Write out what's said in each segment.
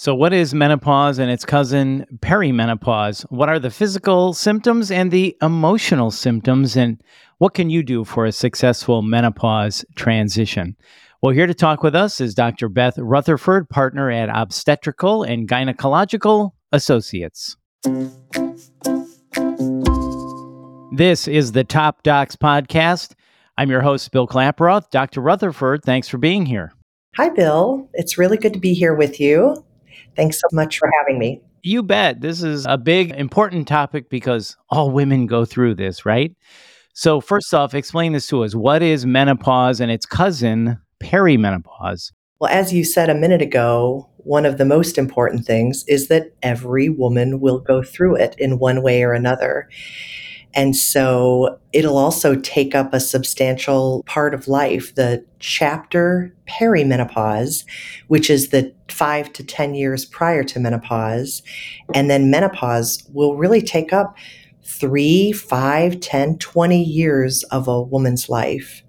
So, what is menopause and its cousin, perimenopause? What are the physical symptoms and the emotional symptoms? And what can you do for a successful menopause transition? Well, here to talk with us is Dr. Beth Rutherford, partner at Obstetrical and Gynecological Associates. This is the Top Docs Podcast. I'm your host, Bill Klaproth. Dr. Rutherford, thanks for being here. Hi, Bill. It's really good to be here with you. Thanks so much for having me. You bet. This is a big, important topic because all women go through this, right? So, first off, explain this to us. What is menopause and its cousin, perimenopause? Well, as you said a minute ago, one of the most important things is that every woman will go through it in one way or another. And so it'll also take up a substantial part of life. The chapter perimenopause, which is the five to 10 years prior to menopause, and then menopause will really take up three, five, 10, 20 years of a woman's life.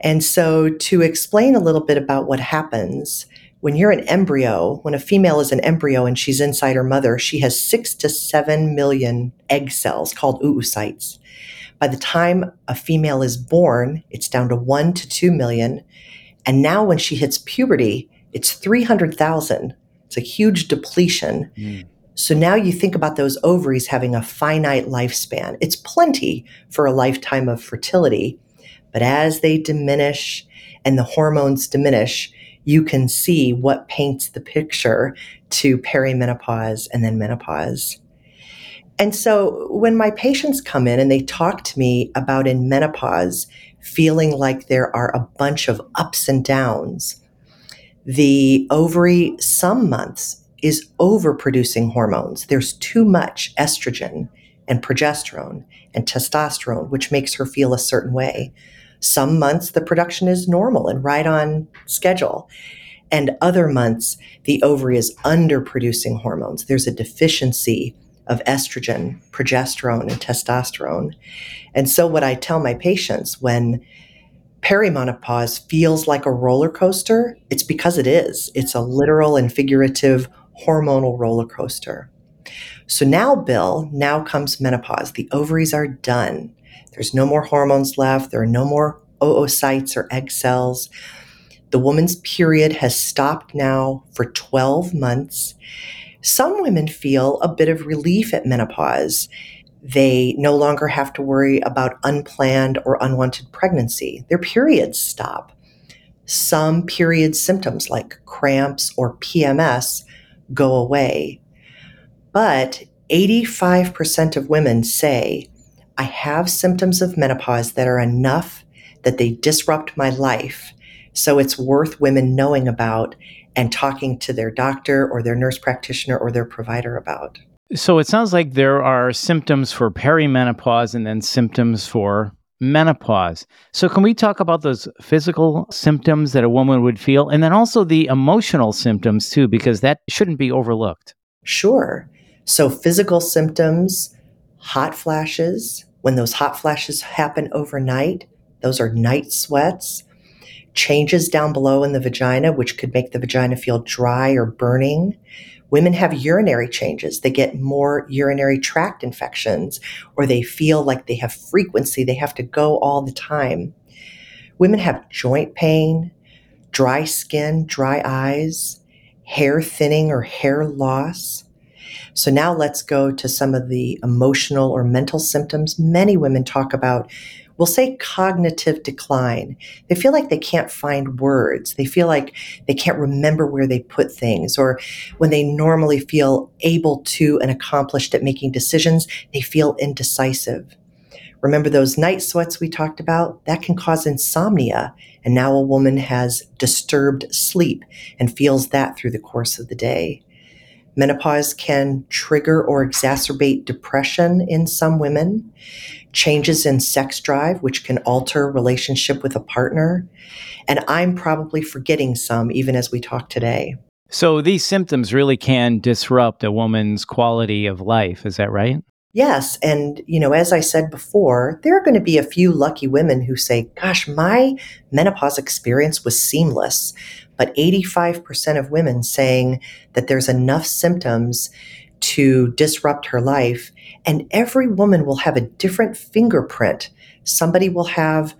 And so to explain a little bit about what happens, when you're an embryo, when a female is an embryo and she's inside her mother, she has six to seven million egg cells called oocytes. By the time a female is born, it's down to one to two million. And now when she hits puberty, it's 300,000. It's a huge depletion. Mm. So now you think about those ovaries having a finite lifespan. It's plenty for a lifetime of fertility. But as they diminish and the hormones diminish, you can see what paints the picture to perimenopause and then menopause. And so when my patients come in and they talk to me about in menopause feeling like there are a bunch of ups and downs, the ovary some months is overproducing hormones. There's too much estrogen and progesterone and testosterone, which makes her feel a certain way. Some months the production is normal and right on schedule. And other months, the ovary is underproducing hormones. There's a deficiency of estrogen, progesterone, and testosterone. And so, what I tell my patients when perimenopause feels like a roller coaster, it's because it is. It's a literal and figurative hormonal roller coaster. So now, Bill, now comes menopause. The ovaries are done. There's no more hormones left. There are no more oocytes or egg cells. The woman's period has stopped now for 12 months. Some women feel a bit of relief at menopause. They no longer have to worry about unplanned or unwanted pregnancy. Their periods stop. Some period symptoms like cramps or PMS go away. But 85% of women say I have symptoms of menopause that are enough that they disrupt my life. So it's worth women knowing about and talking to their doctor or their nurse practitioner or their provider about. So it sounds like there are symptoms for perimenopause and then symptoms for menopause. So can we talk about those physical symptoms that a woman would feel and then also the emotional symptoms too because that shouldn't be overlooked. Sure. So physical symptoms, hot flashes, when those hot flashes happen overnight, those are night sweats. Changes down below in the vagina, which could make the vagina feel dry or burning. Women have urinary changes. They get more urinary tract infections, or they feel like they have frequency. They have to go all the time. Women have joint pain, dry skin, dry eyes, hair thinning or hair loss. So now let's go to some of the emotional or mental symptoms many women talk about. We'll say cognitive decline. They feel like they can't find words. They feel like they can't remember where they put things, or when they normally feel able to and accomplished at making decisions, they feel indecisive. Remember those night sweats we talked about? That can cause insomnia. And now a woman has disturbed sleep and feels that through the course of the day. Menopause can trigger or exacerbate depression in some women, changes in sex drive, which can alter relationship with a partner. And I'm probably forgetting some even as we talk today. So these symptoms really can disrupt a woman's quality of life. Is that right? Yes. And, you know, as I said before, there are going to be a few lucky women who say, gosh, my menopause experience was seamless. But 85% of women saying that there's enough symptoms to disrupt her life. And every woman will have a different fingerprint. Somebody will have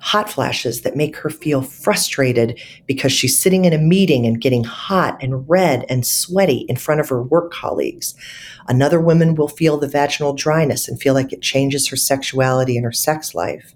hot flashes that make her feel frustrated because she's sitting in a meeting and getting hot and red and sweaty in front of her work colleagues. Another woman will feel the vaginal dryness and feel like it changes her sexuality and her sex life.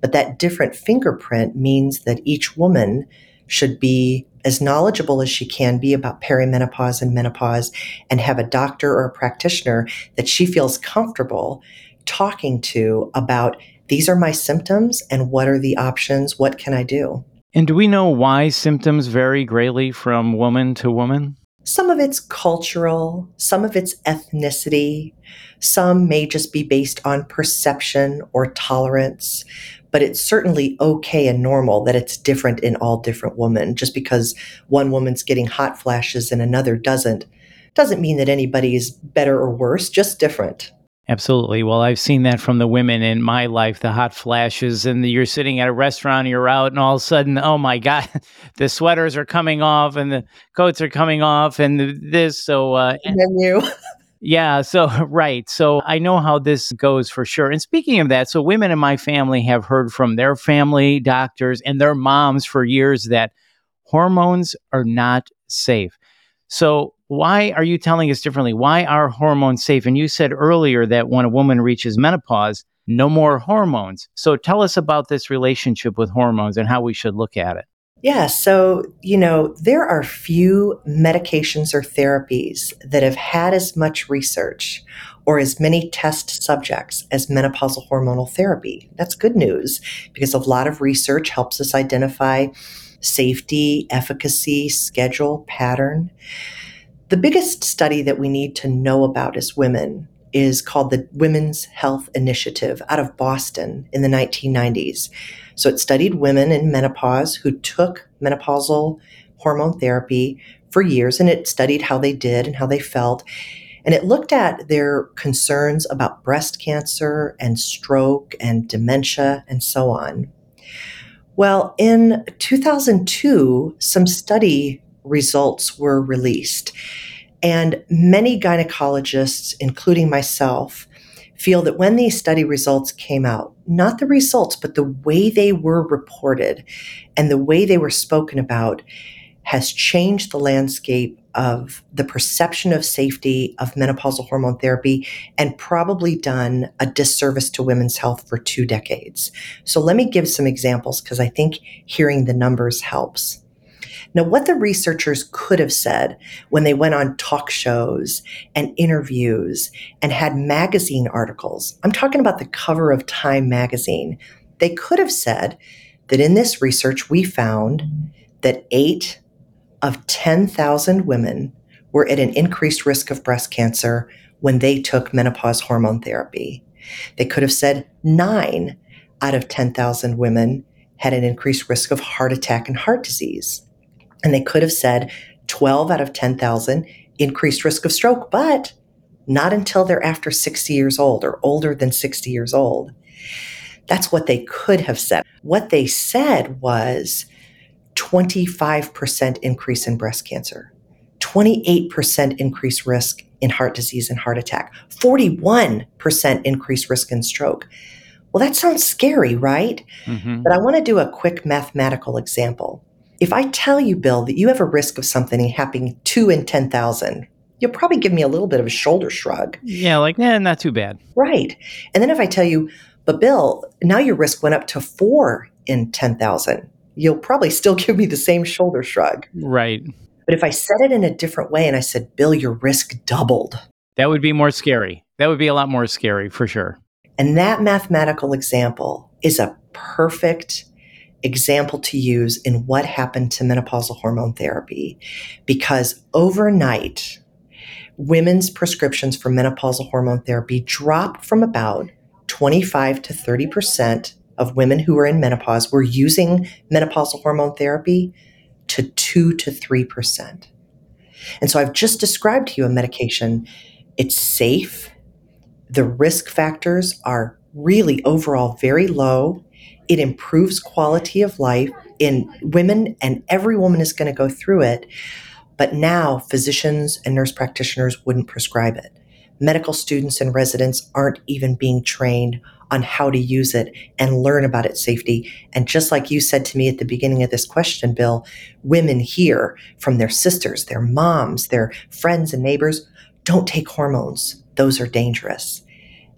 But that different fingerprint means that each woman should be as knowledgeable as she can be about perimenopause and menopause and have a doctor or a practitioner that she feels comfortable talking to about these are my symptoms and what are the options? What can I do? And do we know why symptoms vary greatly from woman to woman? Some of it's cultural, some of it's ethnicity, some may just be based on perception or tolerance but it's certainly okay and normal that it's different in all different women. Just because one woman's getting hot flashes and another doesn't, doesn't mean that anybody is better or worse, just different. Absolutely. Well, I've seen that from the women in my life, the hot flashes, and the, you're sitting at a restaurant, you're out, and all of a sudden, oh my God, the sweaters are coming off and the coats are coming off and the, this. So, uh, and then you. Yeah. So, right. So I know how this goes for sure. And speaking of that, so women in my family have heard from their family doctors and their moms for years that hormones are not safe. So, why are you telling us differently? Why are hormones safe? And you said earlier that when a woman reaches menopause, no more hormones. So, tell us about this relationship with hormones and how we should look at it. Yeah, so, you know, there are few medications or therapies that have had as much research or as many test subjects as menopausal hormonal therapy. That's good news because a lot of research helps us identify safety, efficacy, schedule, pattern. The biggest study that we need to know about as women is called the Women's Health Initiative out of Boston in the 1990s. So it studied women in menopause who took menopausal hormone therapy for years and it studied how they did and how they felt. And it looked at their concerns about breast cancer and stroke and dementia and so on. Well, in 2002, some study results were released. And many gynecologists, including myself, feel that when these study results came out, not the results, but the way they were reported and the way they were spoken about has changed the landscape of the perception of safety of menopausal hormone therapy and probably done a disservice to women's health for two decades. So let me give some examples because I think hearing the numbers helps. Now, what the researchers could have said when they went on talk shows and interviews and had magazine articles, I'm talking about the cover of Time magazine, they could have said that in this research we found that eight of 10,000 women were at an increased risk of breast cancer when they took menopause hormone therapy. They could have said nine out of 10,000 women had an increased risk of heart attack and heart disease. And they could have said 12 out of 10,000 increased risk of stroke, but not until they're after 60 years old or older than 60 years old. That's what they could have said. What they said was 25% increase in breast cancer, 28% increased risk in heart disease and heart attack, 41% increased risk in stroke. Well, that sounds scary, right? Mm-hmm. But I want to do a quick mathematical example. If I tell you, Bill, that you have a risk of something happening two in 10,000, you'll probably give me a little bit of a shoulder shrug. Yeah, like, eh, not too bad. Right. And then if I tell you, but Bill, now your risk went up to four in 10,000, you'll probably still give me the same shoulder shrug. Right. But if I said it in a different way and I said, Bill, your risk doubled. That would be more scary. That would be a lot more scary for sure. And that mathematical example is a perfect example to use in what happened to menopausal hormone therapy because overnight, women's prescriptions for menopausal hormone therapy dropped from about 25 to 30% of women who were in menopause were using menopausal hormone therapy to 2 to 3%. And so I've just described to you a medication. It's safe. The risk factors are really overall very low it improves quality of life in women, and every woman is going to go through it. But now physicians and nurse practitioners wouldn't prescribe it. Medical students and residents aren't even being trained on how to use it and learn about its safety. And just like you said to me at the beginning of this question, Bill, women hear from their sisters, their moms, their friends and neighbors don't take hormones. Those are dangerous.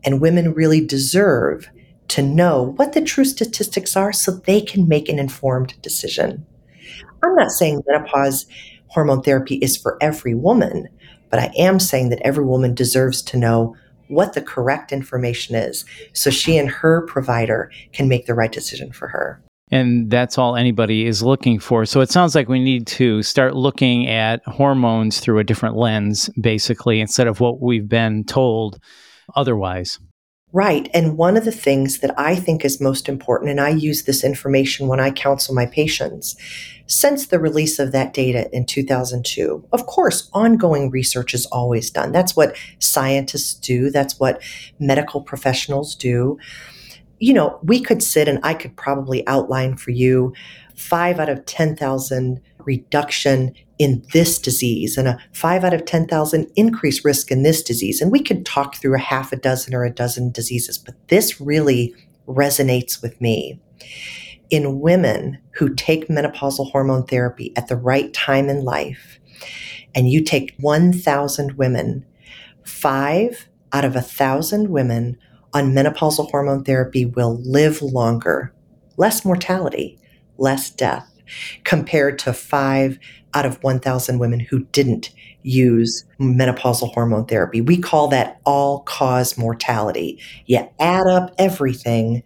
And women really deserve to know what the true statistics are so they can make an informed decision. I'm not saying menopause hormone therapy is for every woman, but I am saying that every woman deserves to know what the correct information is so she and her provider can make the right decision for her. And that's all anybody is looking for. So it sounds like we need to start looking at hormones through a different lens, basically, instead of what we've been told otherwise. Right. And one of the things that I think is most important, and I use this information when I counsel my patients, since the release of that data in 2002, of course, ongoing research is always done. That's what scientists do, that's what medical professionals do. You know, we could sit and I could probably outline for you five out of 10,000 reduction in this disease and a 5 out of 10,000 increased risk in this disease. And we could talk through a half a dozen or a dozen diseases, but this really resonates with me. In women who take menopausal hormone therapy at the right time in life, and you take 1,000 women, five out of a thousand women on menopausal hormone therapy will live longer, less mortality, less death, compared to five out of 1,000 women who didn't use menopausal hormone therapy. We call that all cause mortality. You add up everything.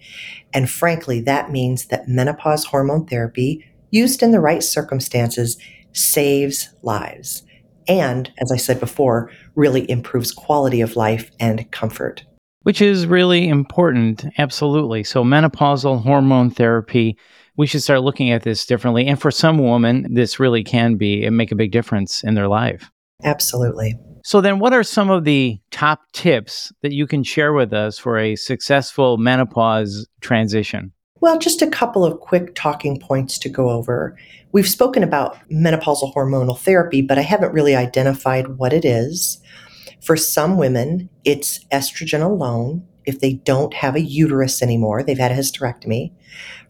And frankly, that means that menopause hormone therapy, used in the right circumstances, saves lives. And, as I said before, really improves quality of life and comfort. Which is really important. Absolutely. So, menopausal hormone therapy we should start looking at this differently. And for some women, this really can be and make a big difference in their life. Absolutely. So, then what are some of the top tips that you can share with us for a successful menopause transition? Well, just a couple of quick talking points to go over. We've spoken about menopausal hormonal therapy, but I haven't really identified what it is. For some women, it's estrogen alone if they don't have a uterus anymore, they've had a hysterectomy.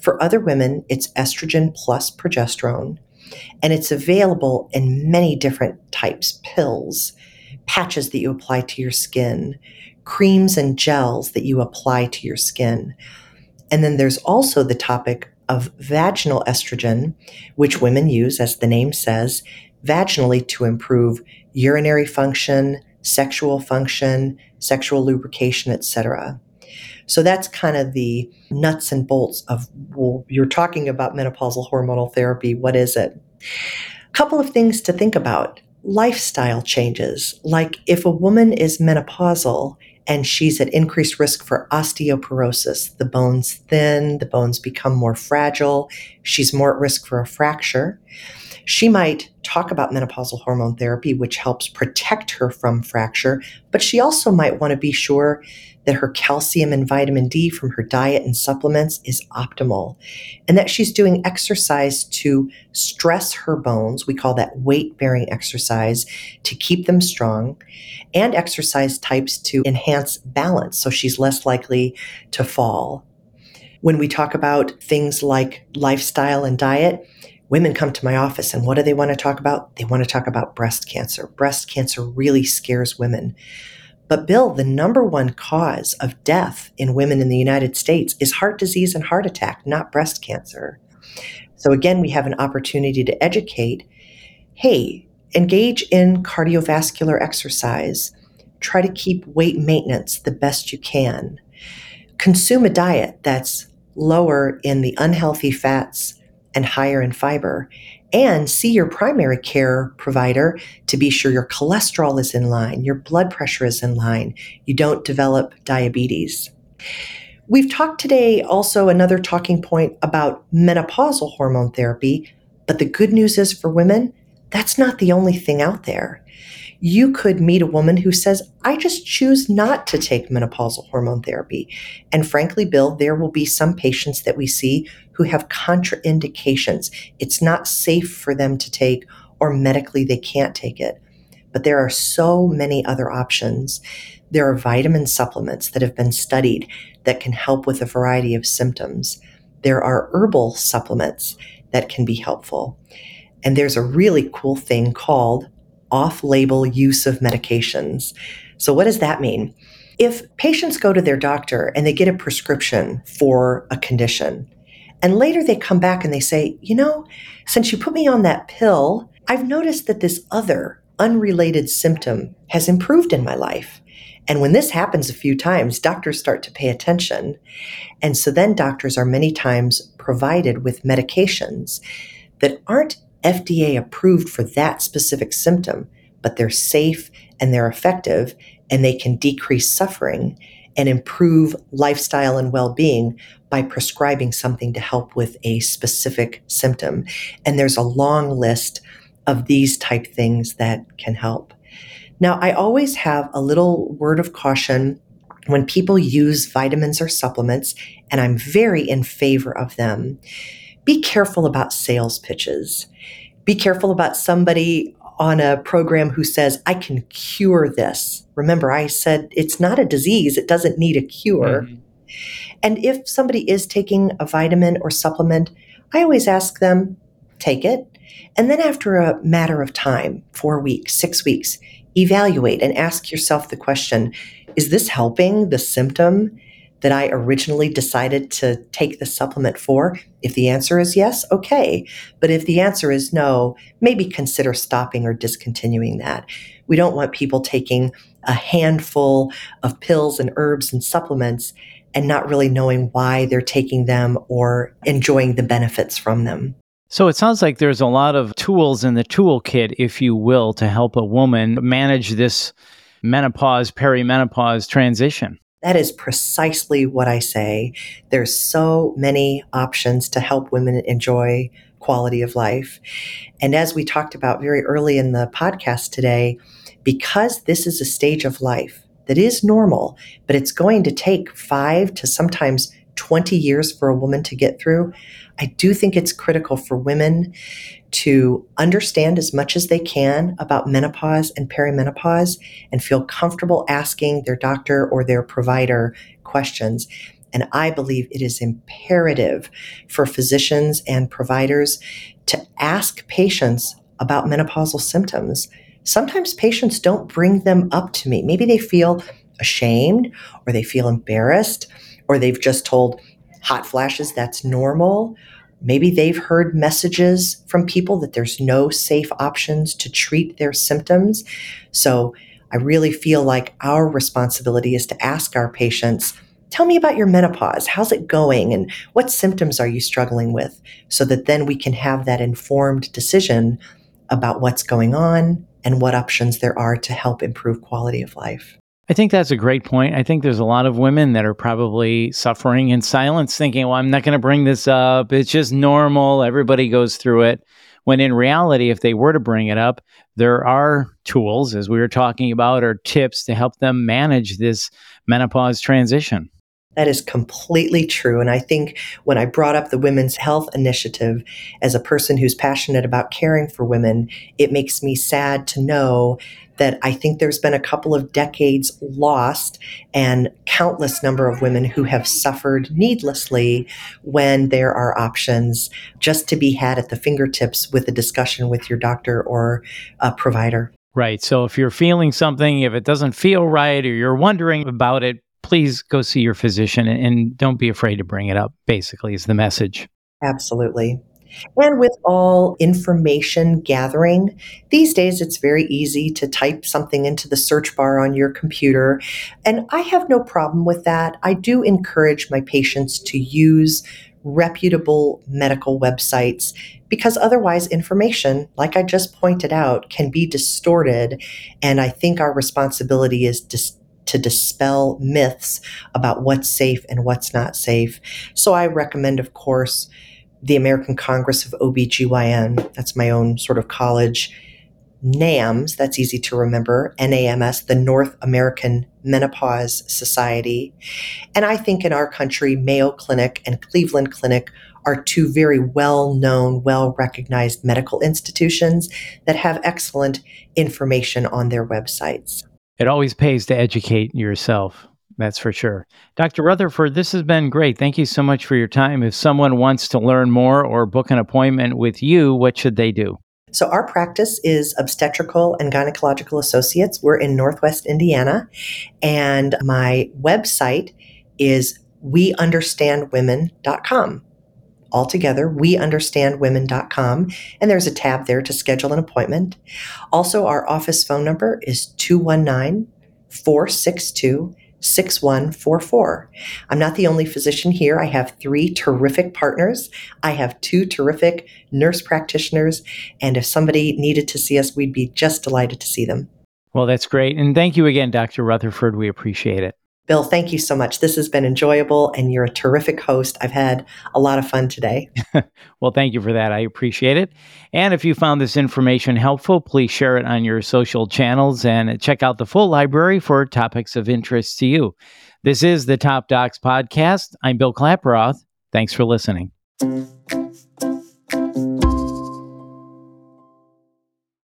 For other women, it's estrogen plus progesterone, and it's available in many different types pills, patches that you apply to your skin, creams and gels that you apply to your skin. And then there's also the topic of vaginal estrogen, which women use, as the name says, vaginally to improve urinary function, sexual function, sexual lubrication, etc. So that's kind of the nuts and bolts of well, you're talking about menopausal hormonal therapy. What is it? A couple of things to think about. Lifestyle changes. Like if a woman is menopausal and she's at increased risk for osteoporosis, the bones thin, the bones become more fragile, she's more at risk for a fracture. She might talk about menopausal hormone therapy, which helps protect her from fracture, but she also might want to be sure that her calcium and vitamin D from her diet and supplements is optimal, and that she's doing exercise to stress her bones. We call that weight bearing exercise to keep them strong, and exercise types to enhance balance so she's less likely to fall. When we talk about things like lifestyle and diet, women come to my office and what do they want to talk about? They want to talk about breast cancer. Breast cancer really scares women. But, Bill, the number one cause of death in women in the United States is heart disease and heart attack, not breast cancer. So, again, we have an opportunity to educate hey, engage in cardiovascular exercise, try to keep weight maintenance the best you can, consume a diet that's lower in the unhealthy fats and higher in fiber. And see your primary care provider to be sure your cholesterol is in line, your blood pressure is in line, you don't develop diabetes. We've talked today also another talking point about menopausal hormone therapy, but the good news is for women, that's not the only thing out there. You could meet a woman who says, I just choose not to take menopausal hormone therapy. And frankly, Bill, there will be some patients that we see who have contraindications. It's not safe for them to take, or medically they can't take it. But there are so many other options. There are vitamin supplements that have been studied that can help with a variety of symptoms. There are herbal supplements that can be helpful. And there's a really cool thing called off label use of medications. So, what does that mean? If patients go to their doctor and they get a prescription for a condition, and later they come back and they say, you know, since you put me on that pill, I've noticed that this other unrelated symptom has improved in my life. And when this happens a few times, doctors start to pay attention. And so then doctors are many times provided with medications that aren't FDA approved for that specific symptom, but they're safe and they're effective and they can decrease suffering and improve lifestyle and well being by prescribing something to help with a specific symptom. And there's a long list of these type things that can help. Now, I always have a little word of caution when people use vitamins or supplements, and I'm very in favor of them. Be careful about sales pitches be careful about somebody on a program who says, I can cure this. Remember, I said it's not a disease, it doesn't need a cure. Mm-hmm. And if somebody is taking a vitamin or supplement, I always ask them, take it. And then after a matter of time, four weeks, six weeks, evaluate and ask yourself the question is this helping the symptom? That I originally decided to take the supplement for? If the answer is yes, okay. But if the answer is no, maybe consider stopping or discontinuing that. We don't want people taking a handful of pills and herbs and supplements and not really knowing why they're taking them or enjoying the benefits from them. So it sounds like there's a lot of tools in the toolkit, if you will, to help a woman manage this menopause, perimenopause transition. That is precisely what I say. There's so many options to help women enjoy quality of life. And as we talked about very early in the podcast today, because this is a stage of life that is normal, but it's going to take five to sometimes 20 years for a woman to get through, I do think it's critical for women to understand as much as they can about menopause and perimenopause and feel comfortable asking their doctor or their provider questions. And I believe it is imperative for physicians and providers to ask patients about menopausal symptoms. Sometimes patients don't bring them up to me. Maybe they feel ashamed or they feel embarrassed or they've just told hot flashes, that's normal. Maybe they've heard messages from people that there's no safe options to treat their symptoms. So I really feel like our responsibility is to ask our patients, tell me about your menopause. How's it going? And what symptoms are you struggling with? So that then we can have that informed decision about what's going on and what options there are to help improve quality of life. I think that's a great point. I think there's a lot of women that are probably suffering in silence, thinking, well, I'm not going to bring this up. It's just normal. Everybody goes through it. When in reality, if they were to bring it up, there are tools, as we were talking about, or tips to help them manage this menopause transition. That is completely true. And I think when I brought up the Women's Health Initiative as a person who's passionate about caring for women, it makes me sad to know that I think there's been a couple of decades lost and countless number of women who have suffered needlessly when there are options just to be had at the fingertips with a discussion with your doctor or a provider. Right. So if you're feeling something, if it doesn't feel right or you're wondering about it, please go see your physician and don't be afraid to bring it up, basically, is the message. Absolutely. And with all information gathering, these days it's very easy to type something into the search bar on your computer. And I have no problem with that. I do encourage my patients to use reputable medical websites because otherwise information like i just pointed out can be distorted and i think our responsibility is dis- to dispel myths about what's safe and what's not safe so i recommend of course the American Congress of OBGYN. That's my own sort of college. NAMS, that's easy to remember, NAMS, the North American Menopause Society. And I think in our country, Mayo Clinic and Cleveland Clinic are two very well known, well recognized medical institutions that have excellent information on their websites. It always pays to educate yourself. That's for sure. Dr. Rutherford, this has been great. Thank you so much for your time. If someone wants to learn more or book an appointment with you, what should they do? So, our practice is obstetrical and gynecological associates. We're in Northwest Indiana, and my website is weunderstandwomen.com altogether, weunderstandwomen.com, and there's a tab there to schedule an appointment. Also, our office phone number is 219 462 6144. I'm not the only physician here. I have three terrific partners. I have two terrific nurse practitioners. And if somebody needed to see us, we'd be just delighted to see them. Well, that's great. And thank you again, Dr. Rutherford. We appreciate it. Bill, thank you so much. This has been enjoyable, and you're a terrific host. I've had a lot of fun today. well, thank you for that. I appreciate it. And if you found this information helpful, please share it on your social channels and check out the full library for topics of interest to you. This is the Top Docs Podcast. I'm Bill Klaproth. Thanks for listening.